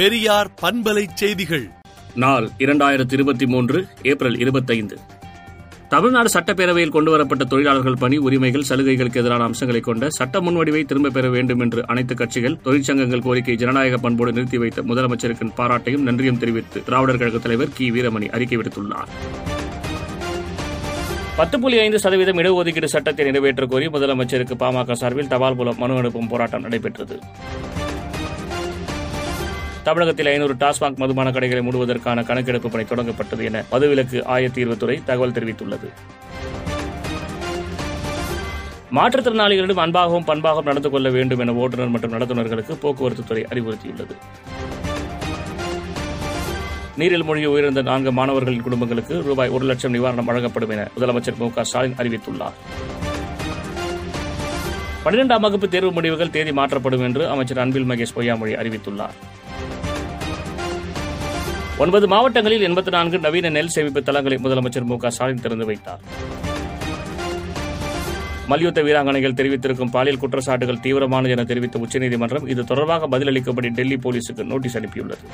பெரியார் பண்பலை செய்திகள். நாள் இரண்டாயிரத்தி இருபத்தி மூன்று ஏப்ரல் இருபத்தைந்து. தமிழ்நாடு சட்டப்பேரவையில் கொண்டுவரப்பட்ட தொழிலாளர்கள் பணி உரிமைகள் சலுகைகளுக்கு எதிரான அம்சங்களை கொண்ட சட்ட முன்வடிவை திரும்பப் பெற வேண்டும் என்று அனைத்து கட்சிகள் தொழிற்சங்கங்கள் கோரிக்கை ஜனநாயக பண்போடு நிறுத்தி வைத்த முதலமைச்சருக்கு பாராட்டையும் நன்றியும் தெரிவித்து திராவிடர் கழக தலைவர் கி. வீரமணி அறிக்கை விடுத்துள்ளார். பத்து புள்ளி ஐந்து சதவீதம் இடஒதுக்கீடு சட்டத்தை நிறைவேற்றக் கோரி முதலமைச்சருக்கு பாமக சார்பில் தபால் மூலம் மனு அனுப்பும் போராட்டம் நடைபெற்றது. தமிழகத்தில் ஐநூறு டாஸ்மாக் மதுபான கடைகளை மூடுவதற்கான கணக்கெடுப்பு பணி தொடங்கப்பட்டது என மதுவிலக்கு ஆயத்தீர்வுத்துறை தகவல் தெரிவித்துள்ளது. மாற்றுத்திறனாளிகளிடம் அன்பாகவும் பண்பாகவும் நடந்து கொள்ள வேண்டும் என ஓட்டுநர் மற்றும் நடத்துனர்களுக்கு போக்குவரத்து துறை அறிவுறுத்தியுள்ளது. நீரில் மூழ்கி உயிரிழந்த நான்கு மாணவர்களின் குடும்பங்களுக்கு ரூபாய் ஒரு லட்சம் நிவாரணம் வழங்கப்படும் என முதலமைச்சர் மு க ஸ்டாலின் அறிவித்துள்ளார். பன்னிரெண்டாம் வகுப்பு தேர்வு முடிவுகள் தேதி மாற்றப்படும் என்று அமைச்சர் அன்பில் மகேஷ் பொய்யாமொழி அறிவித்துள்ளார். ஒன்பது மாவட்டங்களில் எண்பத்தி நான்கு நவீன நெல் சேமிப்பு தளங்களை முதலமைச்சர் மு க ஸ்டாலின் திறந்து வைத்தார். மல்யுத்த வீராங்கனைகள் தெரிவித்திருக்கும் பாலியல் குற்றச்சாட்டுகள் தீவிரமானது என தெரிவித்த உச்சநீதிமன்றம் இது தொடர்பாக பதிலளிக்கும்படி டெல்லி போலீசுக்கு நோட்டீஸ் அனுப்பியுள்ளது.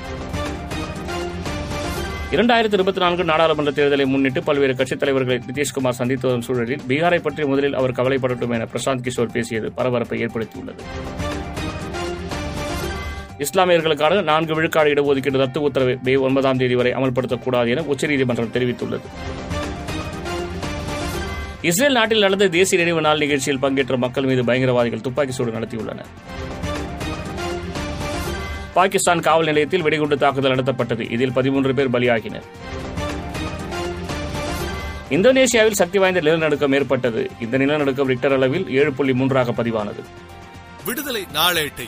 இரண்டாயிரத்தி இருபத்தி நான்கு நாடாளுமன்ற தேர்தலை முன்னிட்டு பல்வேறு கட்சித் தலைவர்களை நிதிஷ்குமார் சந்தித்து வரும் சூழலில் பீகாரை பற்றி முதலில் அவர் கவலைப்படட்டும் என பிரசாந்த் கிஷோர் பேசியது பரபரப்பை ஏற்படுத்தியுள்ளது. இஸ்லாமியர்களுக்கான நான்கு விழுக்காடு இடஒதுக்கீடு ரத்து உத்தரவை மே ஒன்பதாம் தேதி வரை அமல்படுத்தக்கூடாது என உச்சநீதிமன்றம் தெரிவித்துள்ளது. இஸ்ரேல் நாட்டில் நடந்த தேசிய நினைவு நாள் நிகழ்ச்சியில் பங்கேற்ற மக்கள் மீது பயங்கரவாதிகள் துப்பாக்கி சூடு நடத்தியுள்ளனர். பாகிஸ்தான் காவல் நிலையத்தில் வெடிகுண்டு தாக்குதல் நடத்தப்பட்டது. இதில் பதிமூன்று பேர் பலியாகினர். இந்தோனேசியாவில் சக்தி வாய்ந்த நிலநடுக்கம் ஏற்பட்டது. இந்த நிலநடுக்கம் ரிக்டர் அளவில் ஏழு புள்ளி மூன்றாக பதிவானது. விடுதலை நாளேட்டை